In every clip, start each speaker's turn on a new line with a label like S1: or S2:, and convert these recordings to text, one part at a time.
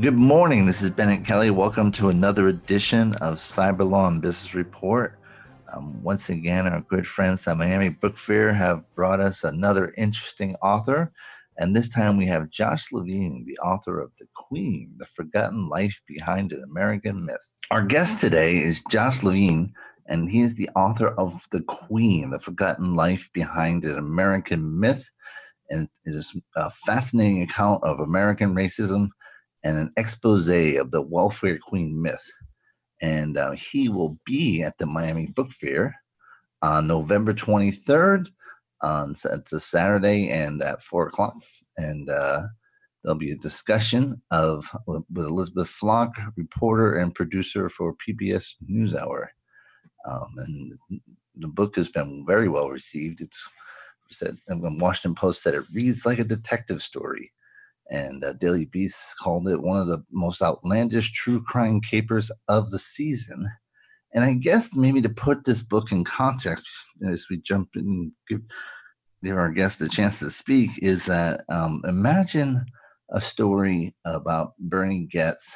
S1: Good morning. This is Bennett Kelley. Welcome to another edition of Cyber Law and Business Report. Um, once again, our good friends at Miami Book Fair have brought us another interesting author. And this time we have Josh Levin, the author of The Queen, The Forgotten Life Behind an American Myth. Our guest today is Josh Levin, and he is the author of The Queen, The Forgotten Life Behind an American Myth. And is a fascinating account of American racism and an expose of the welfare queen myth. And uh, he will be at the Miami Book Fair on November 23rd. On it's a Saturday and at four o'clock, and uh, there'll be a discussion of with Elizabeth Flock, reporter and producer for PBS NewsHour. Um, and the book has been very well received. It's said, and Washington Post said it reads like a detective story and uh, Daily Beast called it one of the most outlandish true crime capers of the season. And I guess maybe to put this book in context, as we jump in and give, give our guest a chance to speak, is that um, imagine a story about Bernie Goetz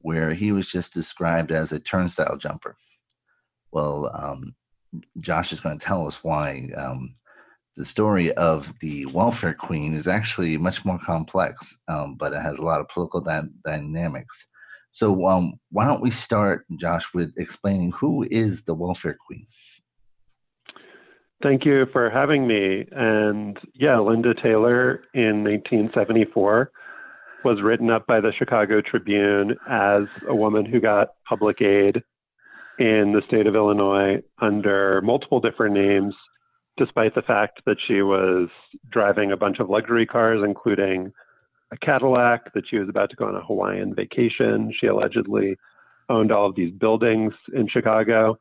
S1: where he was just described as a turnstile jumper. Well, um, Josh is going to tell us why um, the story of the welfare queen is actually much more complex, um, but it has a lot of political dy- dynamics. So, um, why don't we start, Josh, with explaining who is the welfare queen?
S2: Thank you for having me. And yeah, Linda Taylor in 1974 was written up by the Chicago Tribune as a woman who got public aid in the state of Illinois under multiple different names despite the fact that she was driving a bunch of luxury cars, including a Cadillac, that she was about to go on a Hawaiian vacation. She allegedly owned all of these buildings in Chicago.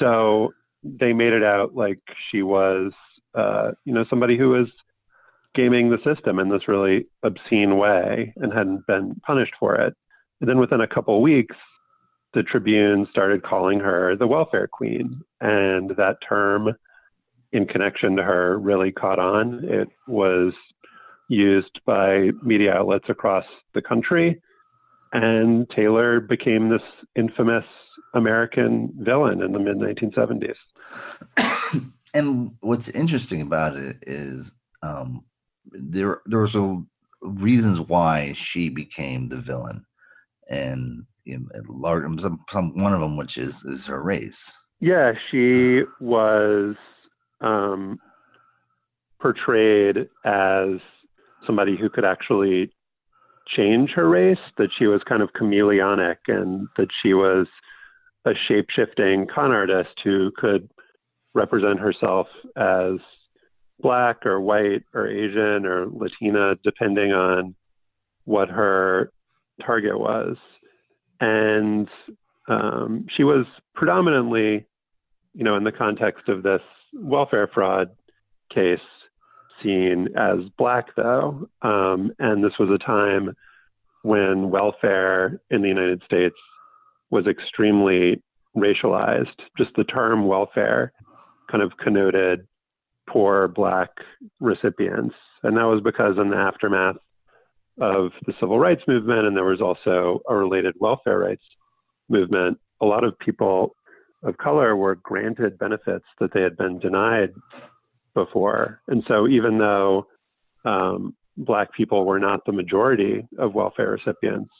S2: So they made it out like she was, uh, you know, somebody who was gaming the system in this really obscene way and hadn't been punished for it. And then within a couple weeks, the Tribune started calling her the welfare queen. And that term in connection to her really caught on. It was used by media outlets across the country, and Taylor became this infamous American villain in the mid 1970s.
S1: and what's interesting about it is um, there there was a reasons why she became the villain, and you know, large some, some one of them which is is her race.
S2: Yeah, she was um, portrayed as somebody who could actually change her race, that she was kind of chameleonic and that she was a shape shifting con artist who could represent herself as black or white or Asian or Latina, depending on what her target was. And um, she was predominantly, you know, in the context of this welfare fraud case seen as black, though. Um, and this was a time when welfare in the United States was extremely racialized. Just the term welfare kind of connoted poor black recipients. And that was because in the aftermath of the civil rights movement, and there was also a related welfare rights movement, a lot of people of color were granted benefits that they had been denied before. And so even though um, black people were not the majority of welfare recipients,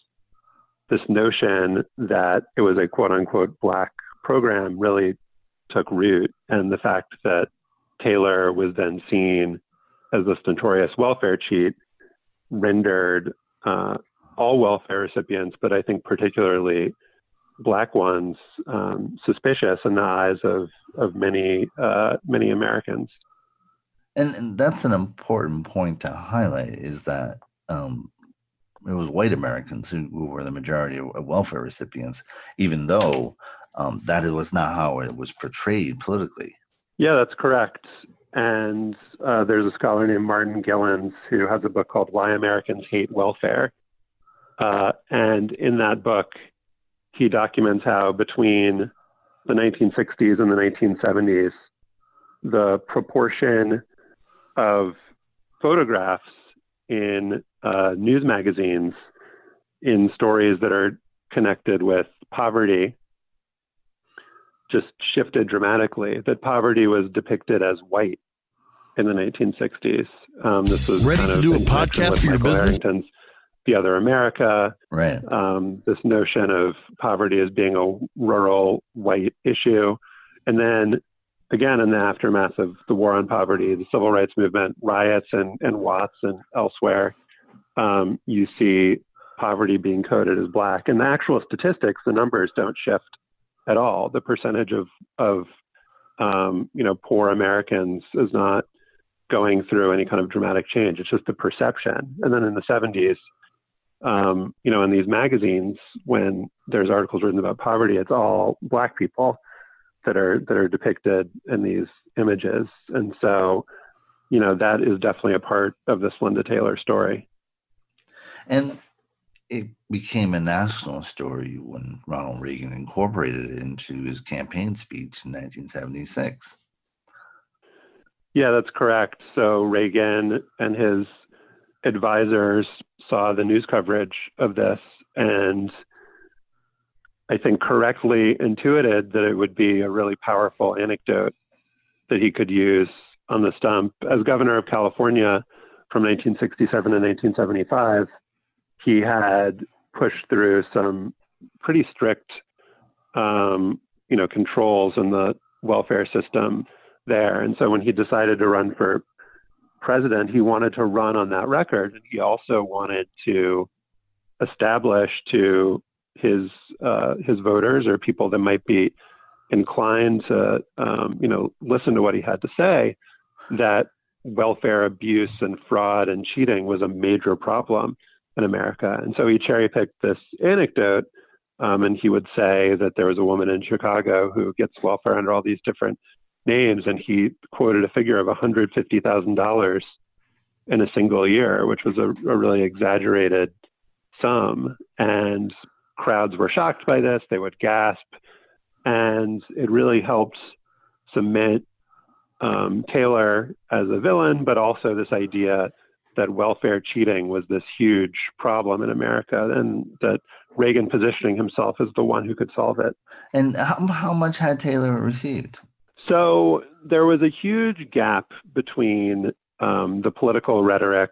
S2: this notion that it was a quote unquote black program really took root. And the fact that Taylor was then seen as this notorious welfare cheat rendered uh, all welfare recipients, but I think particularly black ones, um, suspicious in the eyes of of many uh, many Americans.
S1: And, and, that's an important point to highlight: is that um, it was white Americans who, who, were the majority of welfare recipients, even though um, that was not how it was portrayed politically.
S2: Yeah, that's correct. And uh, there's a scholar named Martin Gilens who has a book called Why Americans Hate Welfare. Uh, and in that book, he documents how between the 1960s and the 1970s, the proportion of photographs in uh, news magazines in stories that are connected with poverty just shifted dramatically. That poverty was depicted as white in the 1960s. Um, this was
S3: ready
S2: kind
S3: to do a podcast for your business.
S2: Harrington's the Other America.
S1: Right.
S2: Um, this notion of poverty as being a rural white issue, and then again in the aftermath of the war on poverty, the civil rights movement, riots, and and Watts and elsewhere, um, you see poverty being coded as black, and the actual statistics, the numbers don't shift at all. The percentage of of um, you know poor Americans is not going through any kind of dramatic change. It's just the perception. And then in the 70s, um, you know, in these magazines, when there's articles written about poverty, it's all black people that are that are depicted in these images. And so, you know, that is definitely a part of this Linda Taylor story.
S1: And it became a national story when Ronald Reagan incorporated it into his campaign speech in 1976.
S2: Yeah, that's correct. So Reagan and his advisors saw the news coverage of this and I think correctly intuited that it would be a really powerful anecdote that he could use on the stump. As governor of California from 1967 to 1975, he had pushed through some pretty strict, um, you know, controls in the welfare system there. And so when he decided to run for president, he wanted to run on that record. And he also wanted to establish to his uh, his voters or people that might be inclined to um, you know listen to what he had to say that welfare abuse and fraud and cheating was a major problem in America. And so he cherry picked this anecdote um, and he would say that there was a woman in Chicago who gets welfare under all these different names, and he quoted a figure of $150,000 in a single year, which was a, a really exaggerated sum. And crowds were shocked by this, they would gasp, and it really helped cement um, Taylor as a villain, but also this idea that welfare cheating was this huge problem in America, and that Reagan positioning himself as the one who could solve it.
S1: And how, how much had Taylor received?
S2: So there was a huge gap between um, the political rhetoric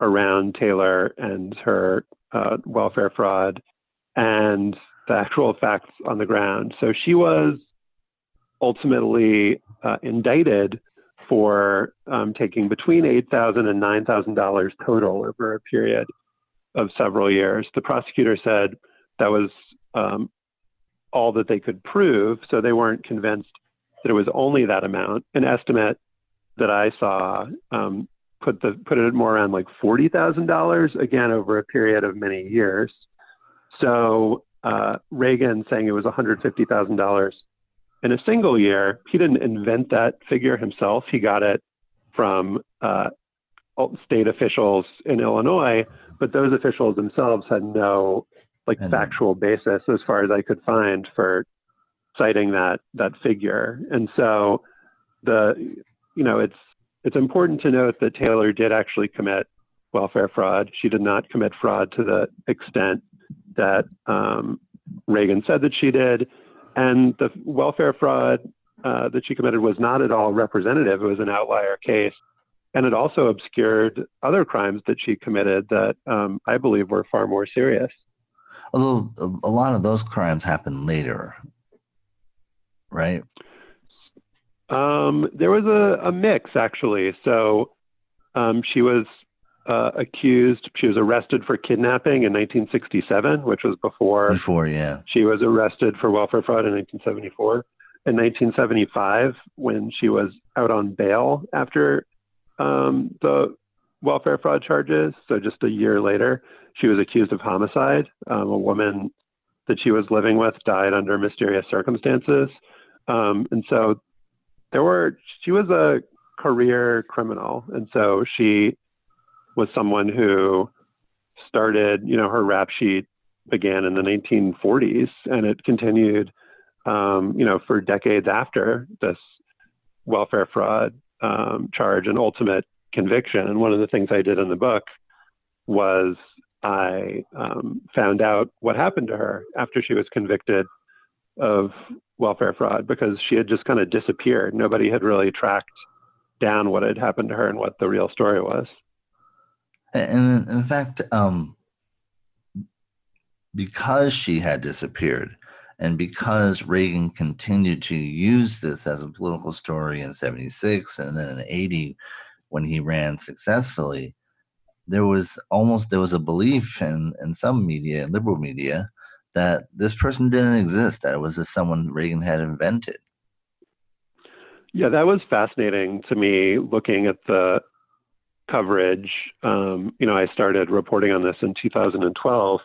S2: around Taylor and her uh, welfare fraud and the actual facts on the ground. So she was ultimately uh, indicted for um, taking between $8,000 and $9,000 total over a period of several years. The prosecutor said that was um, all that they could prove, so they weren't convinced that it was only that amount. An estimate that I saw um, put the put it more around like forty thousand dollars again over a period of many years. So uh, Reagan saying it was one hundred fifty thousand dollars in a single year. He didn't invent that figure himself. He got it from uh, state officials in Illinois, but those officials themselves had no like factual basis as far as I could find for citing that that figure. And so the you know it's it's important to note that Taylor did actually commit welfare fraud. She did not commit fraud to the extent that um, Reagan said that she did, and the welfare fraud uh, that she committed was not at all representative. It was an outlier case. And it also obscured other crimes that she committed that um, I believe were far more serious.
S1: Although a, a lot of those crimes happened later, right?
S2: Um, there was a, a mix, actually. So um, she was uh, accused, she was arrested for kidnapping in 1967, which was before
S1: Before, yeah.
S2: she was arrested for welfare fraud in 1974. In 1975, when she was out on bail after um, the welfare fraud charges, so just a year later, she was accused of homicide. Um, a woman that she was living with died under mysterious circumstances. Um, and so there were, she was a career criminal. And so she was someone who started, you know, her rap sheet began in the 1940s and it continued, um, you know, for decades after this welfare fraud um, charge and ultimate conviction. And one of the things I did in the book was I um, found out what happened to her after she was convicted of welfare fraud because she had just kind of disappeared. Nobody had really tracked down what had happened to her and what the real story was.
S1: And in fact, um, because she had disappeared and because Reagan continued to use this as a political story in 76 and then in 80 when he ran successfully, there was almost there was a belief in, in some media, liberal media, that this person didn't exist, that it was just someone Reagan had invented.
S2: Yeah, that was fascinating to me looking at the coverage. Um, you know, I started reporting on this in 2012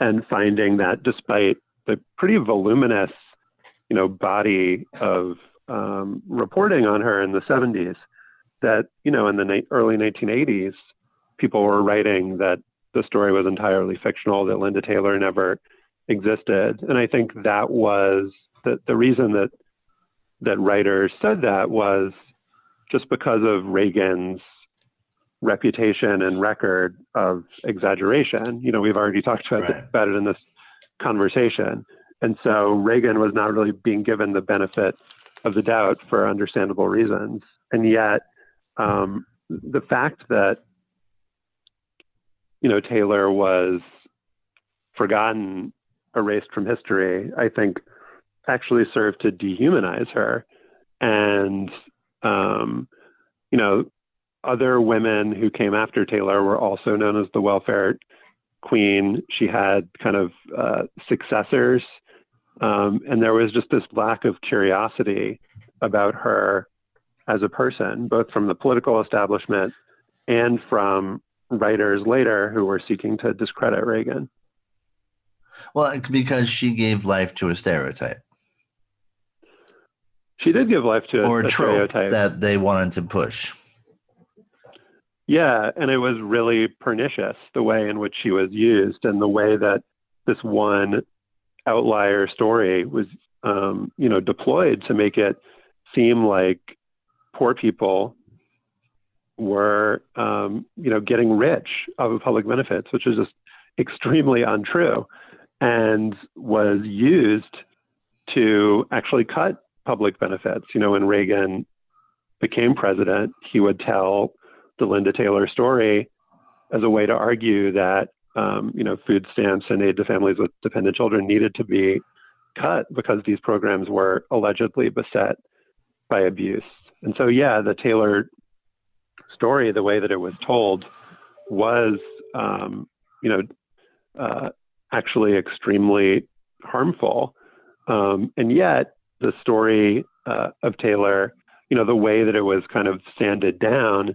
S2: and finding that despite the pretty voluminous, you know, body of um, reporting on her in the 70s, that, you know, in the na- early 1980s, people were writing that the story was entirely fictional, that Linda Taylor never existed. And I think that was the, the reason that that writers said that was just because of Reagan's reputation and record of exaggeration. You know, we've already talked about,
S1: Right.
S2: about it in this conversation. And so Reagan was not really being given the benefit of the doubt for understandable reasons. And yet, um, the fact that, you know, Taylor was forgotten, erased from history, I think actually served to dehumanize her. And, um, you know, other women who came after Taylor were also known as the welfare queen. She had kind of uh, successors. Um, and there was just this lack of curiosity about her as a person, both from the political establishment and from writers later who were seeking to discredit Reagan.
S1: Well, because she gave life to a stereotype
S2: She did give life to a,
S1: or a
S2: a
S1: trope
S2: stereotype.
S1: that they wanted to push.
S2: Yeah, and it was really pernicious the way in which she was used and the way that this one outlier story was, um, you know, deployed to make it seem like poor people were, um, you know, getting rich of public benefits, which is just extremely untrue, and was used to actually cut public benefits. You know, when Reagan became president, he would tell the Linda Taylor story as a way to argue that um, you know food stamps and aid to families with dependent children needed to be cut because these programs were allegedly beset by abuse. And so, yeah, the Taylor story, the way that it was told, was um, you know uh, actually extremely harmful. Um, and yet, the story uh, of Taylor, you know, the way that it was kind of sanded down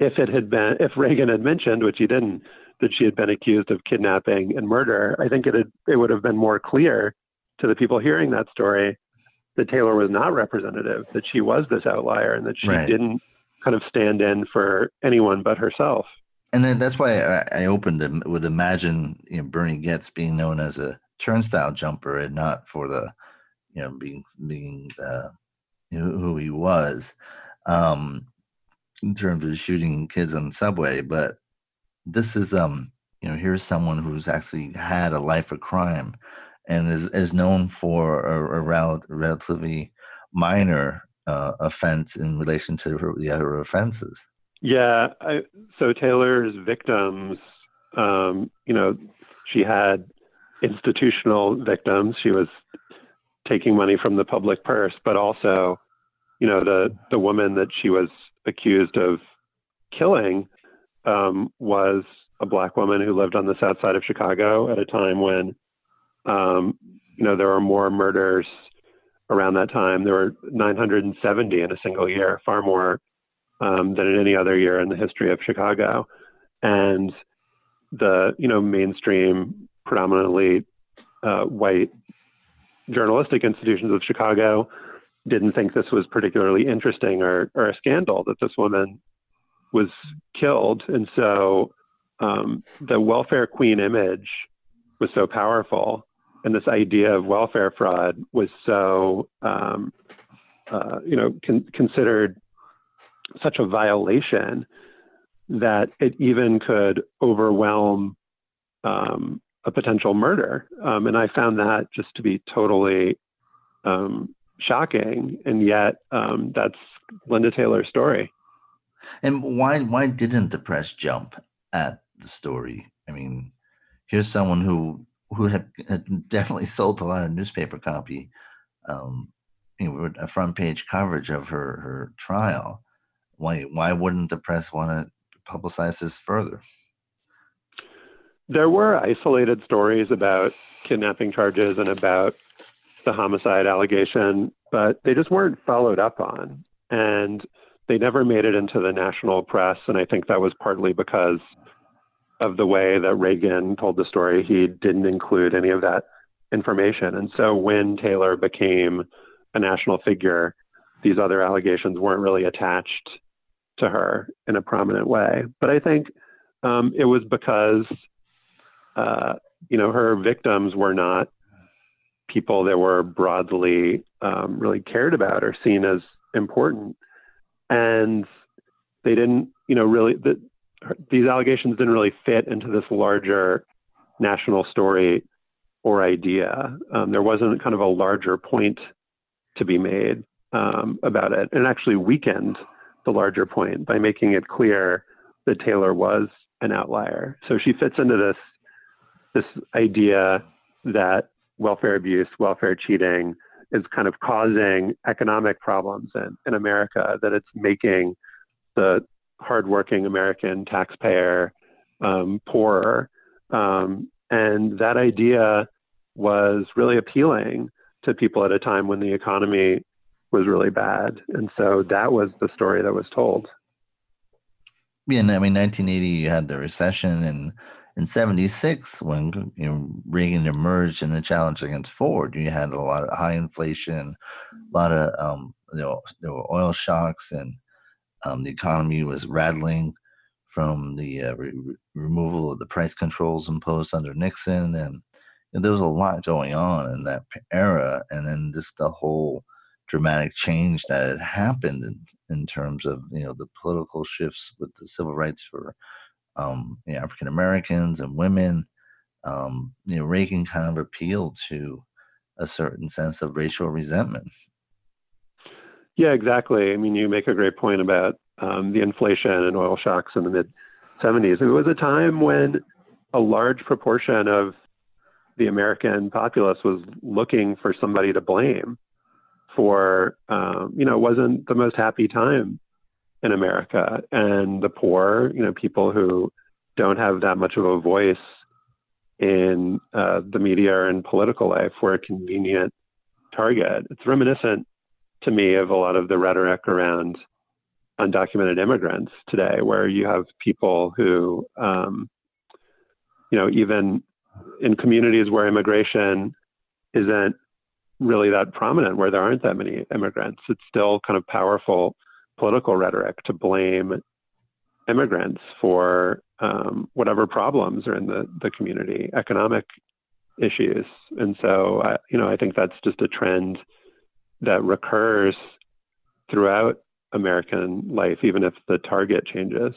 S2: if it had been if Reagan had mentioned, which he didn't, that she had been accused of kidnapping and murder, I think it had, it would have been more clear to the people hearing that story that Taylor was not representative, that she was this outlier, and that she
S1: Right.
S2: didn't kind of stand in for anyone but herself.
S1: And then that's why I, opened with imagine you know Bernie Goetz being known as a turnstile jumper and not for the you know being being uh, who he was um, in terms of shooting kids on the subway. But this is um you know here's someone who's actually had a life of crime and is, is known for a, a rel- relatively minor uh, offense in relation to her, the other offenses.
S2: Yeah. I, so Taylor's victims, um, you know, she had institutional victims. She was taking money from the public purse, but also, you know, the the woman that she was accused of killing um, was a black woman who lived on the south side of Chicago at a time when, um, you know, there were more murders around that time. There were 970 in a single year, far more um, than in any other year in the history of Chicago. And the, you know, mainstream, predominantly uh, white journalistic institutions of Chicago didn't think this was particularly interesting or, or a scandal that this woman was killed. And so um, the welfare queen image was so powerful, and this idea of welfare fraud was so, um, uh, you know, con- considered such a violation that it even could overwhelm um, a potential murder. Um, and I found that just to be totally um, shocking. And yet, um, that's Linda Taylor's story.
S1: And why why didn't the press jump at the story? I mean, here's someone who who had, had definitely sold a lot of newspaper copy, um, you know, a front page coverage of her her trial. Why why wouldn't the press want to publicize this further?
S2: There were isolated stories about kidnapping charges and about the homicide allegation, but they just weren't followed up on. And they never made it into the national press. And I think that was partly because of the way that Reagan told the story. He didn't include any of that information. And so when Taylor became a national figure, these other allegations weren't really attached to her in a prominent way. But I think um, it was because, uh, you know, her victims were not people that were broadly um, really cared about or seen as important. And they didn't, you know, really, the, these allegations didn't really fit into this larger national story or idea. Um, there wasn't kind of a larger point to be made um, about it. And actually weakened the larger point by making it clear that Taylor was an outlier. So she fits into this this idea that welfare abuse, welfare cheating is kind of causing economic problems in, in America, that it's making the hardworking American taxpayer um, poorer. Um, and that idea was really appealing to people at a time when the economy was really bad. And so that was the story that was told.
S1: Yeah, and I mean, 1980, you had the recession, and in 76 when you know reagan emerged in the challenge against ford you had a lot of high inflation a lot of um, you know, there were oil shocks and um, the economy was rattling from the uh, re- removal of the price controls imposed under nixon and know, there was a lot going on in that era and then just the whole dramatic change that had happened in, in terms of you know the political shifts with the civil rights for um, you know, African Americans and women. Um, you know, Reagan kind of appealed to a certain sense of racial resentment.
S2: Yeah, exactly. I mean, you make a great point about um, the inflation and oil shocks in the mid 70s. It was a time when a large proportion of the American populace was looking for somebody to blame for, um, you know, wasn't the most happy time in America, and the poor, you know, people who don't have that much of a voice in uh, the media and political life were a convenient target. It's reminiscent to me of a lot of the rhetoric around undocumented immigrants today, where you have people who, um, you know, even in communities where immigration isn't really that prominent, where there aren't that many immigrants, it's still kind of powerful political rhetoric to blame immigrants for um, whatever problems are in the, the community, economic issues. And so, I, you know, I think that's just a trend that recurs throughout American life, even if the target changes.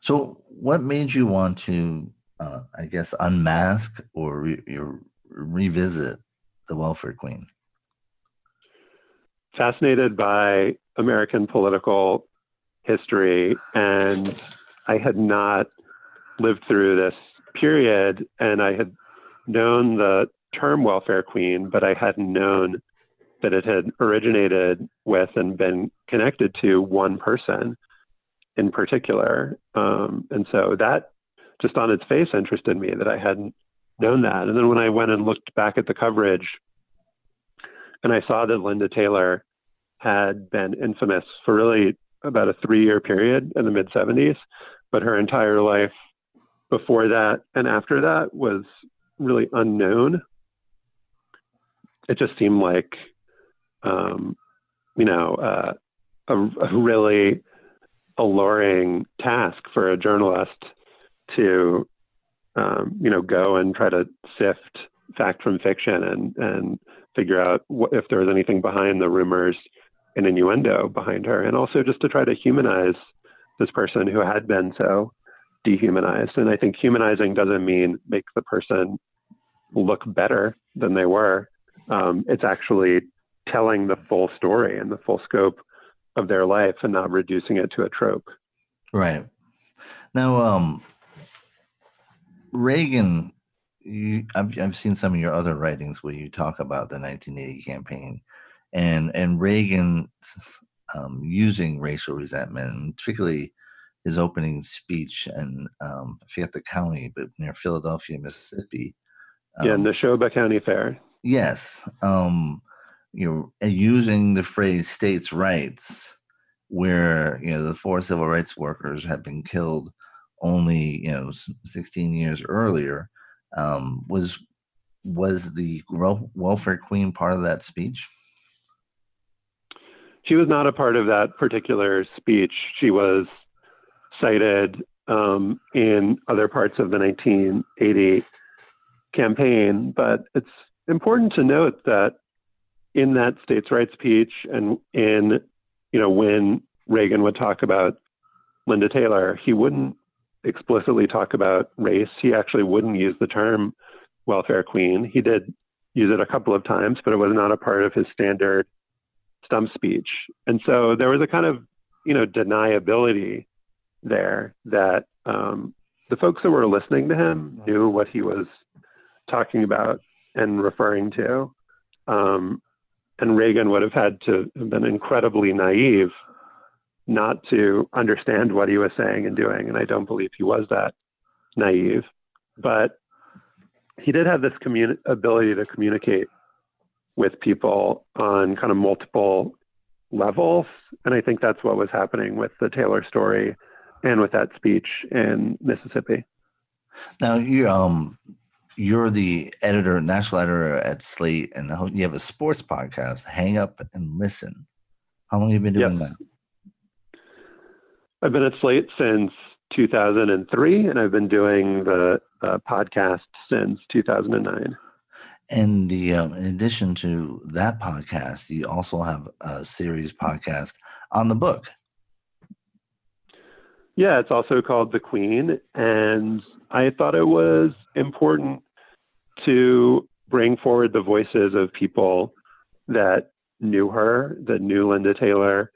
S1: So, what made you want to, uh, I guess, unmask or re- revisit the welfare queen?
S2: Fascinated by American political history, and I had not lived through this period, and I had known the term welfare queen, but I hadn't known that it had originated with and been connected to one person in particular. Um, and so that just on its face interested me that I hadn't known that. And then when I went and looked back at the coverage and I saw that Linda Taylor had been infamous for really about a three year period in the mid 70s, but her entire life before that and after that was really unknown. It just seemed like, um, you know, uh, a, a really alluring task for a journalist to, um, you know, go and try to sift fact from fiction and and figure out what, if there was anything behind the rumors and innuendo behind her, and also just to try to humanize this person who had been so dehumanized. And I think humanizing doesn't mean make the person look better than they were. Um, it's actually telling the full story and the full scope of their life and not reducing it to a trope.
S1: Right. Now, um, Reagan, you, I've, I've seen some of your other writings where you talk about the 1980 campaign and, and Reagan um, using racial resentment, particularly his opening speech and um, I forget the county, but near Philadelphia, Mississippi.
S2: Um, yeah, Neshoba County Fair.
S1: Yes. Um, you know, using the phrase states' rights, where you know the four civil rights workers had been killed only you know 16 years earlier, um, was was the welfare queen part of that speech?
S2: She was not a part of that particular speech. She was cited um, in other parts of the 1980 campaign, but it's important to note that in that states' rights speech and in, you know, when Reagan would talk about Linda Taylor, he wouldn't explicitly talk about race. He actually wouldn't use the term welfare queen. He did use it a couple of times, but it was not a part of his standard stump speech. And so there was a kind of, you know, deniability there that um, the folks that were listening to him knew what he was talking about and referring to. Um, and Reagan would have had to have been incredibly naive not to understand what he was saying and doing. And I don't believe he was that naive. But he did have this communi- ability to communicate with people on kind of multiple levels. And I think that's what was happening with the Taylor story and with that speech in Mississippi.
S1: Now you um you're the editor, national editor at Slate, and you have a sports podcast, Hang Up and Listen. How long have you been doing yep. that?
S2: I've been at Slate since 2003, and I've been doing the uh, podcast since 2009.
S1: And the um, in addition to that podcast, you also have a series podcast on the book.
S2: Yeah, it's also called The Queen. And I thought it was important to bring forward the voices of people that knew her, that knew Linda Taylor,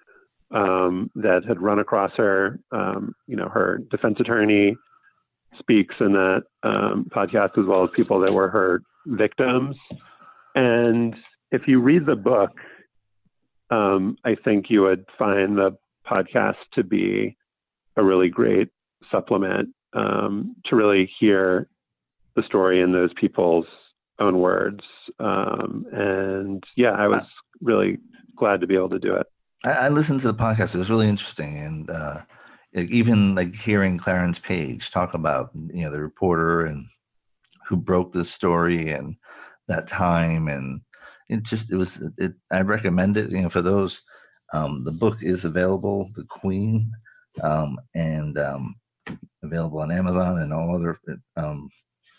S2: um, that had run across her. Um, you know, her defense attorney speaks in that um, podcast, as well as people that were her victims. And if you read the book, um, I think you would find the podcast to be a really great supplement um, to really hear the story in those people's own words. Um, and yeah, I was really glad to be able to do it.
S1: I, I listened to the podcast. It was really interesting. And uh, even like hearing Clarence Page talk about, you know, the reporter and who broke this story and that time. And it just, it was, it, I recommend it, you know, for those, um, the book is available, The Queen um, and um, available on Amazon and all other um,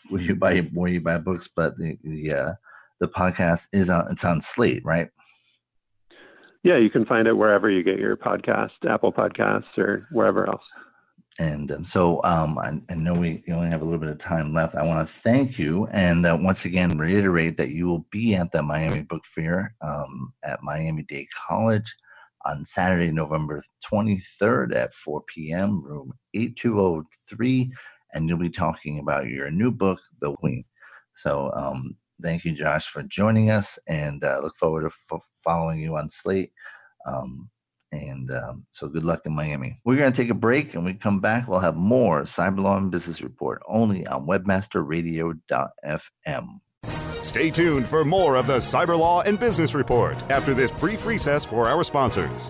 S1: where you buy where you buy books. But the the, uh, the podcast is on it's on Slate, right?
S2: Yeah, you can find it wherever you get your podcast, Apple Podcasts, or wherever else.
S1: And um, so um, I, I, know we only have a little bit of time left. I want to thank you and uh, once again reiterate that you will be at the Miami Book Fair um, at Miami Dade College on Saturday, November 23rd at 4 p.m., room 8203. And you'll be talking about your new book, The Queen. So um, thank you, Josh, for joining us and uh, look forward to f- following you on Slate. Um, and um, so good luck in Miami. We're going to take a break and we come back. We'll have more Cyberlaw and Business Report only on webmasterradio.fm.
S4: Stay tuned for more of the Cyberlaw and Business Report after this brief recess for our sponsors.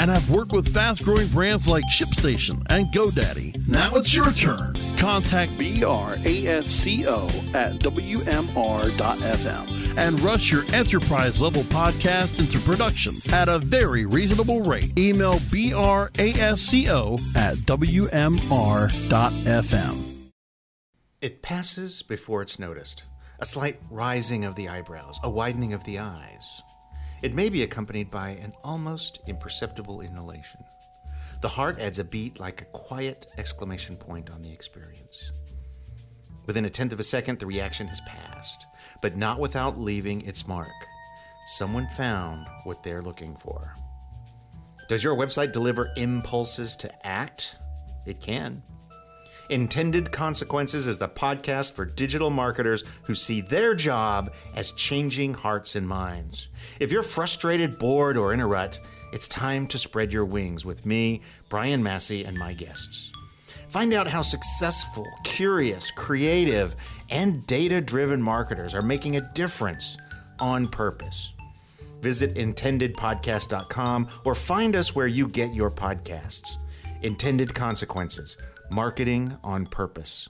S3: and have worked with fast growing brands like ShipStation and GoDaddy. Now it's your turn. Contact BRASCO at WMR.fm and rush your enterprise level podcast into production at a very reasonable rate. Email brasco at wmr.fm.
S5: It passes before it's noticed. A slight rising of the eyebrows, a widening of the eyes. It may be accompanied by an almost imperceptible inhalation. The heart adds a beat like a quiet exclamation point on the experience. Within a tenth of a second, the reaction has passed but not without leaving its mark. Someone found what they're looking for. Does your website deliver impulses to act? It can. Intended Consequences is the podcast for digital marketers who see their job as changing hearts and minds. If you're frustrated, bored, or in a rut, it's time to spread your wings with me, Brian Massey, and my guests. Find out how successful, curious, creative, and data driven marketers are making a difference on purpose. Visit intendedpodcast.com or find us where you get your podcasts. Intended Consequences Marketing on Purpose.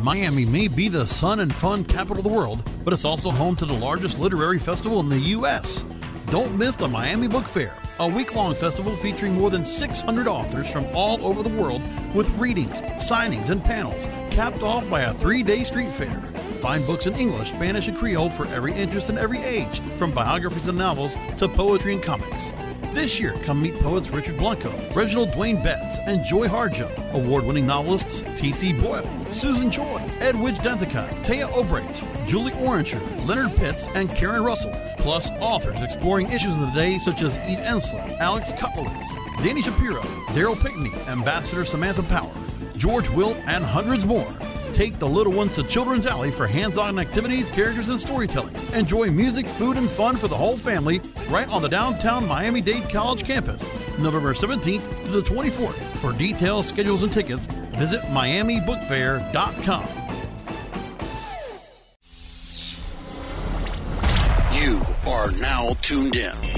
S3: Miami may be the sun and fun capital of the world, but it's also home to the largest literary festival in the U.S. Don't miss the Miami Book Fair, a week long festival featuring more than 600 authors from all over the world with readings, signings, and panels, capped off by a three day street fair. Find books in English, Spanish, and Creole for every interest and every age, from biographies and novels to poetry and comics. This year, come meet poets Richard Blanco, Reginald Dwayne Betts, and Joy Harjo, award winning novelists T.C. Boyle, Susan Choi, Edwidge Danticat, Téa Obreht, Julie Orringer, Leonard Pitts, and Karen Russell plus authors exploring issues of the day such as Eve Ensler, Alex Kotlowitz, Danny Shapiro, Daryl Pinckney, Ambassador Samantha Power, George Will, and hundreds more. Take the little ones to Children's Alley for hands on activities, characters, and storytelling. Enjoy music, food, and fun for the whole family right on the downtown Miami Dade College campus, November 17th to the 24th. For details, schedules, and tickets, visit MiamiBookFair.com.
S6: You are now tuned in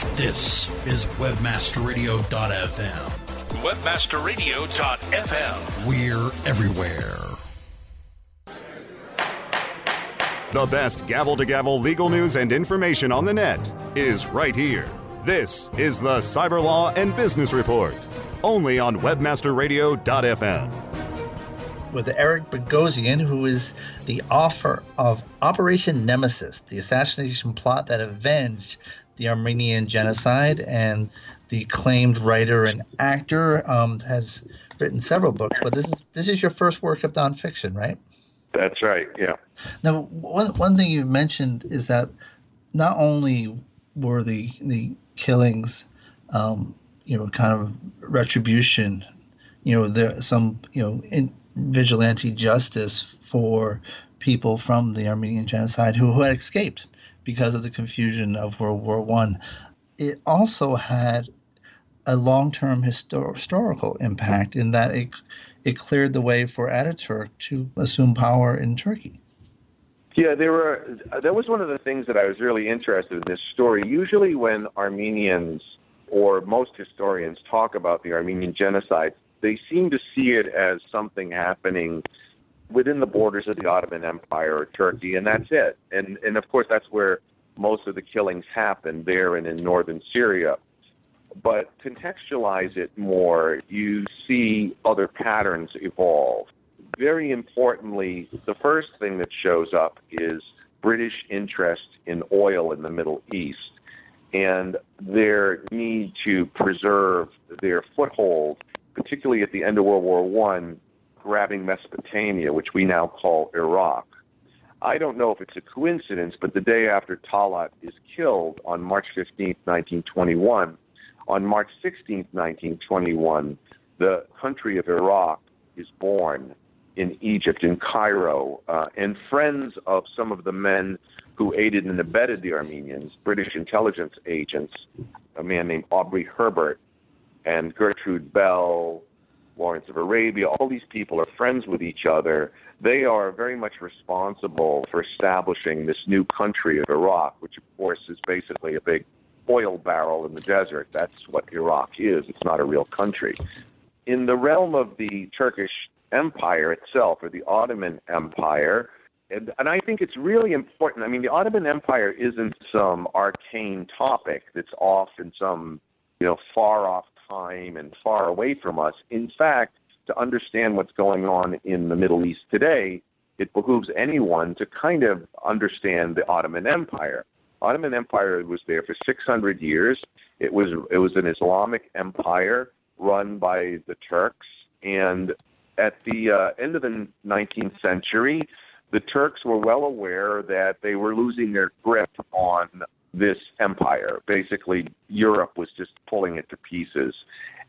S6: This is WebmasterRadio.fm.
S7: WebmasterRadio.fm.
S6: We're everywhere.
S4: The best gavel to gavel legal news and information on the net is right here. This is the Cyber Law and Business Report, only on WebmasterRadio.fm.
S1: With Eric Bogosian, who is the author of Operation Nemesis, the assassination plot that avenged the Armenian genocide and the acclaimed writer and actor, um, has written several books, but this is this is your first work of nonfiction, right?
S7: That's right. Yeah.
S1: Now, one one thing you mentioned is that not only were the the killings, um, you know, kind of retribution, you know, there some you know in vigilante justice for people from the Armenian genocide who, who had escaped because of the confusion of World War One. It also had a long-term histor- historical impact in that it it cleared the way for Ataturk to assume power in Turkey.
S7: Yeah, there were. That was one of the things that I was really interested in this story. Usually, when Armenians or most historians talk about the Armenian genocide, they seem to see it as something happening within the borders of the Ottoman Empire or Turkey, and that's it. And and of course, that's where most of the killings happen there and in northern Syria. But contextualize it more, you see other patterns evolve. Very importantly, the first thing that shows up is British interest in oil in the Middle East and their need to preserve their foothold, particularly at the end of World War One, grabbing Mesopotamia, which we now call Iraq. I don't know if it's a coincidence, but the day after Talat is killed on March 15, 1921, on March 16, 1921, the country of Iraq is born in Egypt, in Cairo, uh, and friends of some of the men who aided and abetted the Armenians, British intelligence agents, a man named Aubrey Herbert and Gertrude Bell, Lawrence of Arabia, all these people are friends with each other. They are very much responsible for establishing this new country of Iraq, which, of course, is basically a big oil barrel in the desert. That's what Iraq is. It's not a real country. In the realm of the Turkish Empire itself, or the Ottoman Empire, and, and I think it's really important. I mean, the Ottoman Empire isn't some arcane topic that's off in some, you know, far off time and far away from us. In fact, to understand what's going on in the Middle East today, it behooves anyone to kind of understand the Ottoman Empire. Ottoman Empire was there for 600 years. It was it was an Islamic empire run by the Turks, and at the uh, end of the 19th century, the Turks were well aware that they were losing their grip on this empire. Basically, Europe was just pulling it to pieces.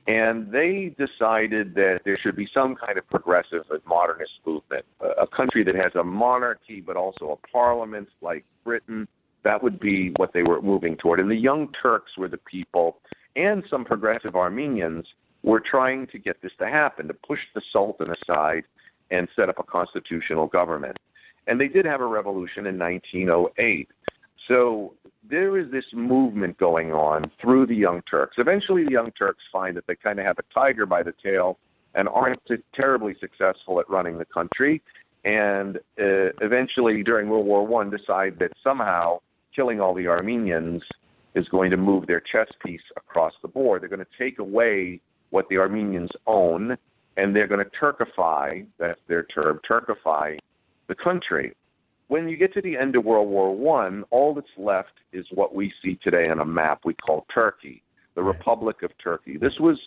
S7: And they decided that there should be some kind of progressive and modernist movement, a country that has a monarchy but also a parliament like Britain. That would be what they were moving toward. And the Young Turks were the people, and some progressive Armenians were trying to get this to happen, to push the Sultan aside and set up a constitutional government. And they did have a revolution in 1908. So there is this movement going on through the Young Turks. Eventually, the Young Turks find that they kind of have a tiger by the tail and aren't terribly successful at running the country. And uh, eventually, during World War One, decide that somehow killing all the Armenians is going to move their chess piece across the board. They're going to take away what the Armenians own, and they're going to Turkify, that's their term, Turkify the country. When you get to the end of World War One, all that's left is what we see today on a map we call Turkey, the Republic of Turkey. This was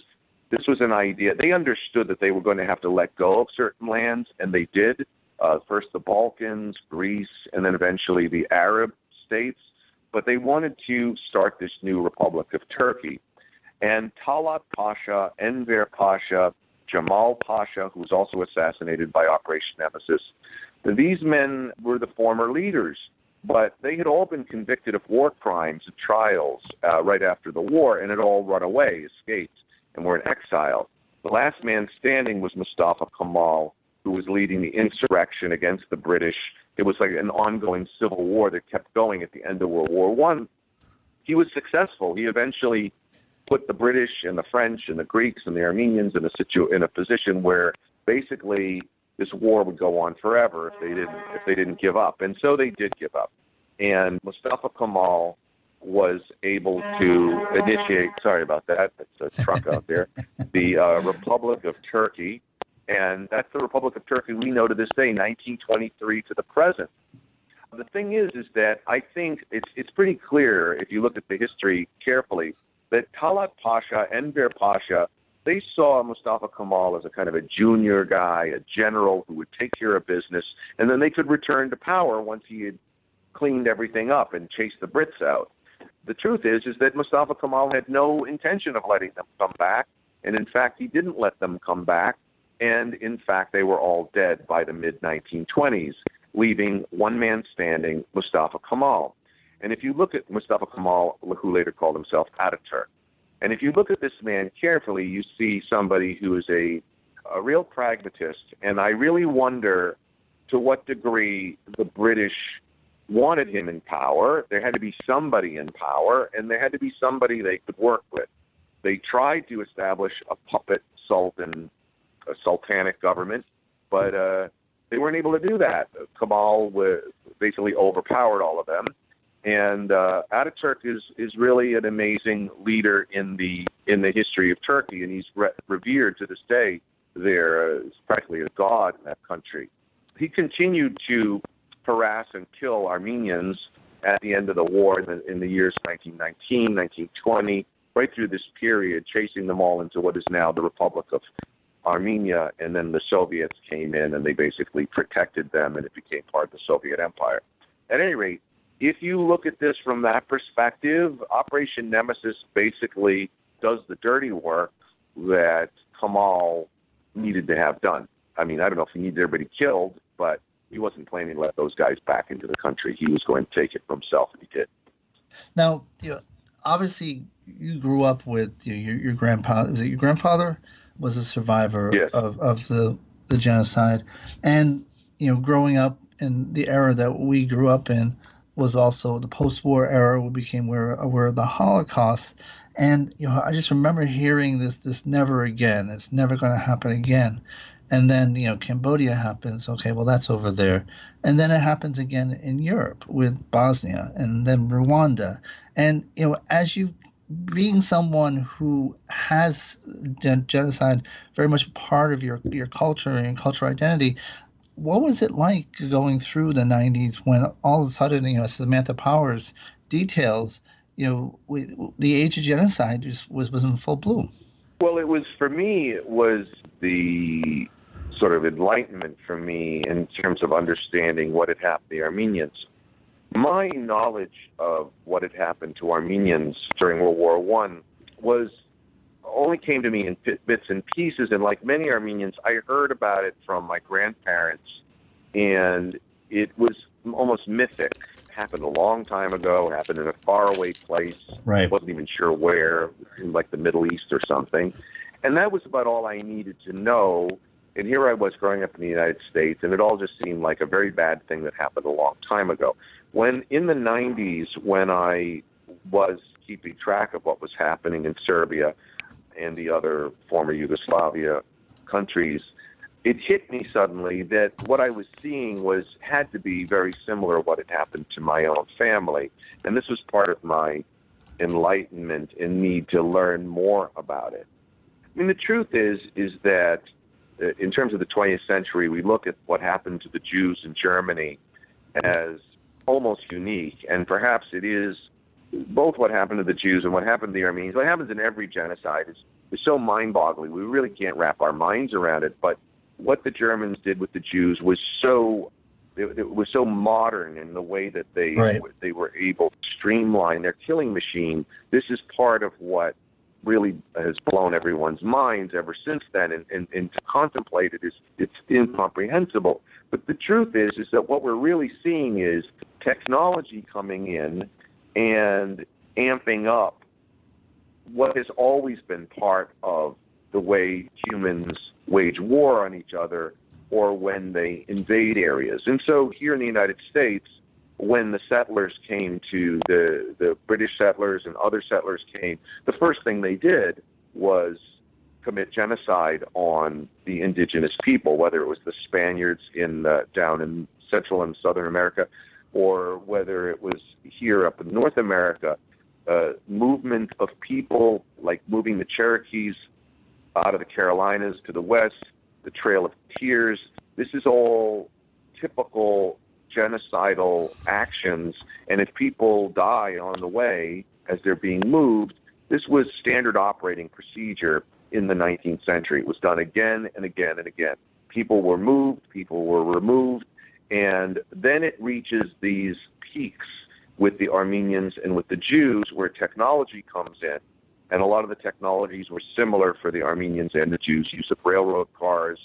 S7: this was an idea. They understood that they were going to have to let go of certain lands, and they did. Uh, first the Balkans, Greece, and then eventually the Arab states. But they wanted to start this new Republic of Turkey. And Talat Pasha, Enver Pasha, Jamal Pasha, who was also assassinated by Operation Nemesis, these men were the former leaders, but they had all been convicted of war crimes and trials uh, right after the war and had all run away, escaped, and were in exile. The last man standing was Mustafa Kemal, who was leading the insurrection against the British. It was like an ongoing civil war that kept going at the end of World War One. He was successful. He eventually put the British and the French and the Greeks and the Armenians in a situ- in a position where basically this war would go on forever if they didn't if they didn't give up. And so they did give up. And Mustafa Kemal was able to initiate. Sorry about that. It's a truck out there. The uh, Republic of Turkey, and that's the Republic of Turkey we know to this day, 1923 to the present. The thing is, is that I think it's it's pretty clear if you look at the history carefully that Talat Pasha, Enver Pasha, they saw Mustafa Kemal as a kind of a junior guy, a general who would take care of business, and then they could return to power once he had cleaned everything up and chased the Brits out. The truth is, is that Mustafa Kemal had no intention of letting them come back, and in fact, he didn't let them come back. And in fact, they were all dead by the mid 1920s, leaving one man standing, Mustafa Kemal. And if you look at Mustafa Kemal, who later called himself Ataturk, and if you look at this man carefully, you see somebody who is a, a real pragmatist. And I really wonder to what degree the British wanted him in power. There had to be somebody in power, and there had to be somebody they could work with. They tried to establish a puppet sultan, a sultanic government, but uh, they weren't able to do that. Kemal basically overpowered all of them, and uh, Ataturk is is really an amazing leader in the in the history of Turkey, and he's re- revered to this day. There, practically a god in that country. He continued to harass and kill Armenians at the end of the war in the, in the years 1919, 1920, right through this period, chasing them all into what is now the Republic of Armenia. And then the Soviets came in and they basically protected them, and it became part of the Soviet Empire. At any rate, if you look at this from that perspective, Operation Nemesis basically does the dirty work that Kemal needed to have done. I mean, I don't know if he needed everybody killed, but he wasn't planning to let those guys back into the country. He was going to take it for himself, and he did.
S8: Now, you know, obviously, you grew up with you know, your, your grandpa. Was it your grandfather? Was a survivor
S7: yes.
S8: of, of the, the genocide, and you know, growing up in the era that we grew up in was also the post-war era. We became aware, aware of the Holocaust, and you know, I just remember hearing this this never again. It's never going to happen again and then you know Cambodia happens. Okay, well that's over there, and then it happens again in Europe with Bosnia, and then Rwanda, and you know as you being someone who has gen- genocide very much part of your your culture and your cultural identity. What was it like going through the 90s when all of a sudden, you know, Samantha Powers details, you know, we, the age of genocide was, was in full bloom?
S7: Well, it was for me. It was the sort of enlightenment for me in terms of understanding what had happened to the Armenians. My knowledge of what had happened to Armenians during World War One was only came to me in bits and pieces, and like many Armenians, I heard about it from my grandparents, and it was almost mythic. It happened a long time ago. Happened in a faraway place.
S8: Right.
S7: wasn't even sure where, in like the Middle East or something. And that was about all I needed to know and here I was growing up in the United States, and it all just seemed like a very bad thing that happened a long time ago. When in the 90s, when I was keeping track of what was happening in Serbia and the other former Yugoslavia countries, it hit me suddenly that what I was seeing was had to be very similar to what had happened to my own family, and this was part of my enlightenment and need to learn more about it. I mean, the truth is is that uh, in terms of the 20th century, we look at what happened to the Jews in Germany as almost unique, and perhaps it is both what happened to the Jews and what happened to the Armenians. What happens in every genocide is, is so mind-boggling. We really can't wrap our minds around it. But what the Germans did with the Jews was so it, it was so modern in the way that they
S8: right.
S7: they were able to streamline their killing machine. This is part of what really has blown everyone's minds ever since then, and, and, and to contemplate it is it's incomprehensible. But the truth is, is that what we're really seeing is technology coming in and amping up what has always been part of the way humans wage war on each other or when they invade areas. And so here in the United States, when the settlers came to the the British settlers and other settlers came, the first thing they did was commit genocide on the indigenous people, whether it was the Spaniards in the, down in Central and Southern America, or whether it was here up in North America. Uh, movement of people, like moving the Cherokees out of the Carolinas to the west, the Trail of Tears. This is all typical genocidal actions. And if people die on the way as they're being moved, This was standard operating procedure in the 19th century. It was done again and again and again. People were moved, people were removed, and then it reaches these peaks with the Armenians and with the Jews where technology comes in. And a lot of the technologies were similar for the Armenians and the Jews use of railroad cars,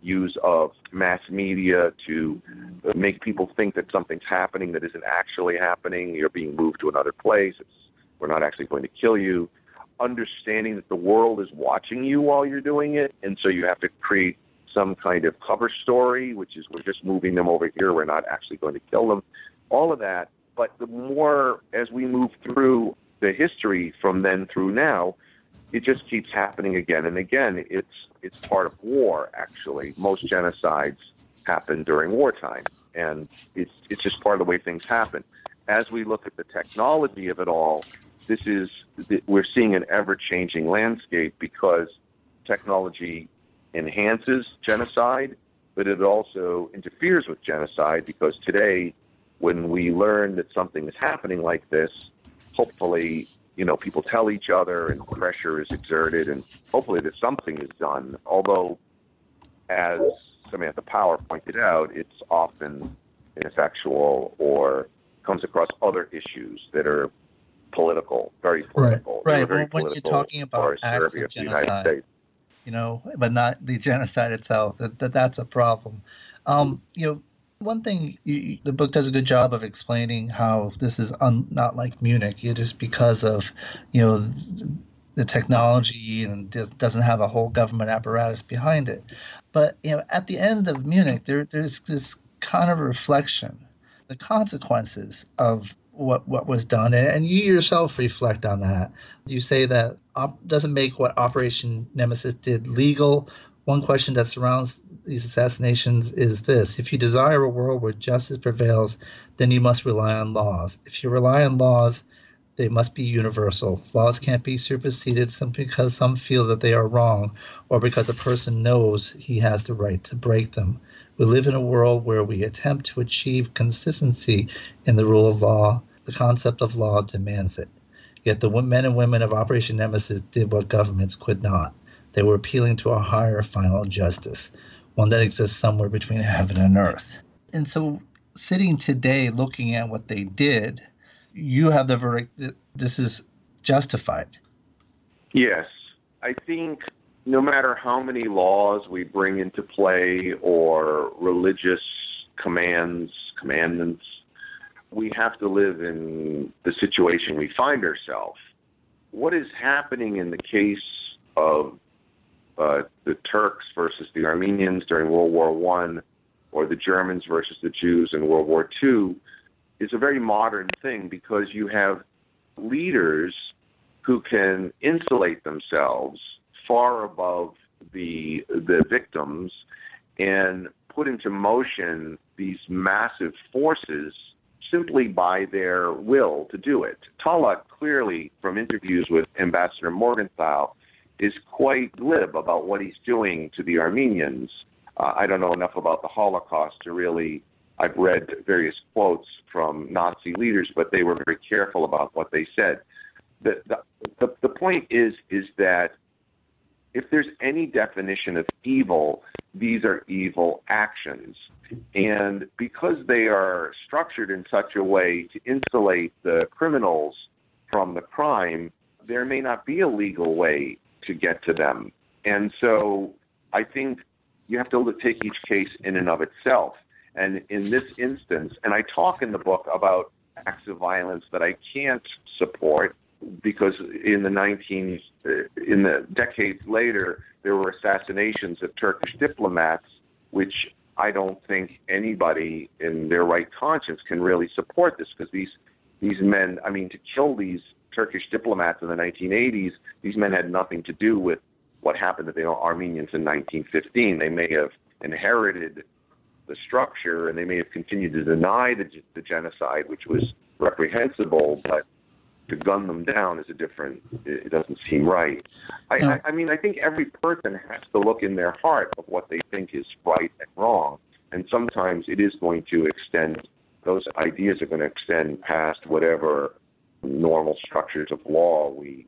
S7: use of mass media to make people think that something's happening that isn't actually happening. You're being moved to another place. It's, we're not actually going to kill you. Understanding that the world is watching you while you're doing it, and so you have to create some kind of cover story, which is we're just moving them over here. We're not actually going to kill them. All of that. But the more as we move through the history from then through now, it just keeps happening again and again. It's it's part of war. Actually, most genocides happen during wartime, and it's it's just part of the way things happen. As we look at the technology of it all, this is we're seeing an ever changing landscape because technology enhances genocide, but it also interferes with genocide because today, when we learn that something is happening like this, hopefully you know, people tell each other and pressure is exerted and hopefully that something is done. Although, as Samantha Power pointed out, it's often ineffectual or comes across other issues that are political, very political.
S8: Right, right. Very well, when you're talking about acts of genocide, you know, but not the genocide itself, that, that that's a problem. Um, you know, one thing you, the book does a good job of explaining how this is un, not like Munich. It is because of you know the technology and doesn't have a whole government apparatus behind it. But you know, at the end of Munich, there, there's this kind of reflection, the consequences of what what was done, and you yourself reflect on that. You say that op- doesn't make what Operation Nemesis did legal. One question that surrounds these assassinations is this if you desire a world where justice prevails, then you must rely on laws. If you rely on laws, they must be universal. Laws can't be superseded simply because some feel that they are wrong or because a person knows he has the right to break them. We live in a world where we attempt to achieve consistency in the rule of law. The concept of law demands it. Yet the men and women of Operation Nemesis did what governments could not. They were appealing to a higher final justice one that exists somewhere between heaven and earth. And so, sitting today looking at what they did, you have the verdict that this is justified.
S7: Yes. I think no matter how many laws we bring into play or religious commands, commandments, we have to live in the situation we find ourselves. What is happening in the case of uh, the Turks versus the Armenians during World War One, or the Germans versus the Jews in World War Two, is a very modern thing because you have leaders who can insulate themselves far above the the victims and put into motion these massive forces simply by their will to do it. Talat clearly, from interviews with Ambassador Morgenthau, is quite glib about what he's doing to the Armenians. Uh, I don't know enough about the Holocaust to really. I've read various quotes from Nazi leaders, but they were very careful about what they said. The, the, the, the point is is that if there's any definition of evil, these are evil actions. And because they are structured in such a way to insulate the criminals from the crime, there may not be a legal way to get to them. And so I think you have to take each case in and of itself. And in this instance, and I talk in the book about acts of violence that I can't support because in the 19 uh, in the decades later there were assassinations of Turkish diplomats which I don't think anybody in their right conscience can really support this because these these men I mean to kill these Turkish diplomats in the 1980s, these men had nothing to do with what happened to the Armenians in 1915. They may have inherited the structure and they may have continued to deny the, the genocide, which was reprehensible, but to gun them down is a different, it doesn't seem right. I, no. I, I mean, I think every person has to look in their heart of what they think is right and wrong. And sometimes it is going to extend, those ideas are going to extend past whatever normal structures of law we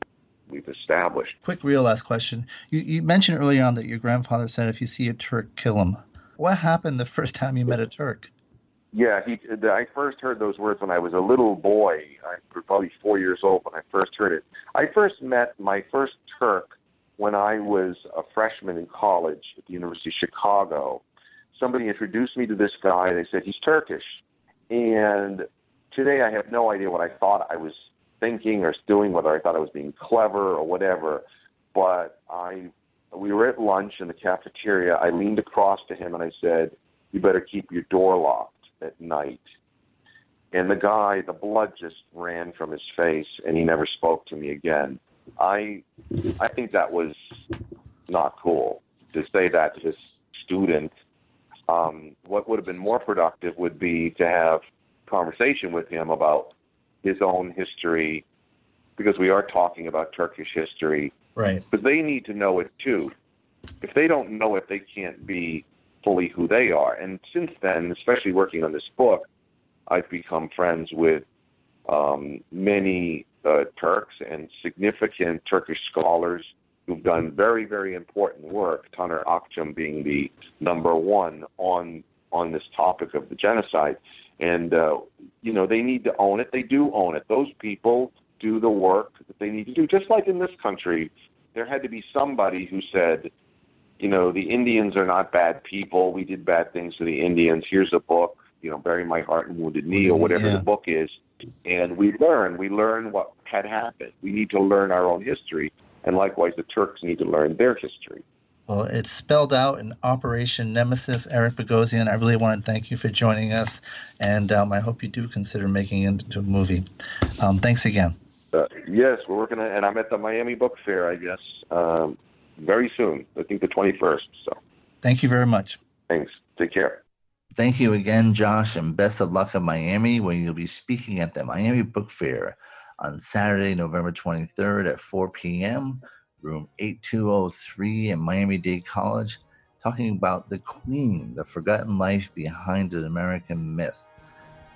S7: we've established.
S8: Quick, real last question. You, you mentioned earlier on that your grandfather said, "If you see a Turk, kill him." What happened the first time you met a Turk?
S7: Yeah, he. I first heard those words when I was a little boy. I was probably four years old when I first heard it. I first met my first Turk when I was a freshman in college at the University of Chicago. Somebody introduced me to this guy. They said he's Turkish, and today I have no idea what I thought I was thinking or doing, whether I thought I was being clever or whatever. But I, we were at lunch in the cafeteria. I leaned across to him and I said, "You better keep your door locked." At night. And the guy, the blood just ran from his face, and he never spoke to me again. I, I think that was not cool to say that to his student. Um, what would have been more productive would be to have conversation with him about his own history, because we are talking about Turkish history.
S8: Right.
S7: But they need to know it too. If they don't know it, they can't be fully who they are. And since then, especially working on this book, I've become friends with um, many uh, Turks and significant Turkish scholars who've done very, very important work. Taner Akçam being the number one on on this topic of the genocide. And uh, you know, they need to own it. They do own it. Those people do the work that they need to do. Just like in this country, there had to be somebody who said, you know, the Indians are not bad people. We did bad things to the Indians. Here's a book, you know, Bury My Heart and Wounded Knee or whatever yeah. the book is. And we learn. We learn what had happened. We need to learn our own history. And likewise, the Turks need to learn their history.
S8: Well, it's spelled out in Operation Nemesis. Eric Bogosian, I really want to thank you for joining us. And um, I hope you do consider making it into a movie. Um, thanks again.
S7: Uh, yes, we're working on, and I'm at the Miami Book Fair, I guess, um, very soon. I think the 21st. So,
S8: thank you very much.
S7: Thanks. Take care.
S1: Thank you again, Josh, and best of luck in Miami where you'll be speaking at the Miami Book Fair on Saturday, November 23rd at 4 p.m., room 8203 in Miami Dade College, talking about the Queen, the forgotten life behind an American myth.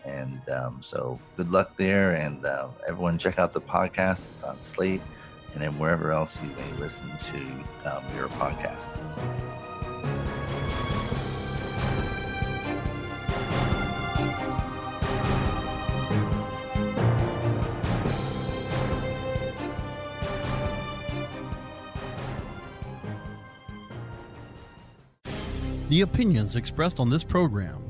S1: And um, so, good luck there, and uh, everyone check out the podcast. It's on Slate and then wherever else you may listen to um, your podcast.
S6: The opinions expressed on this program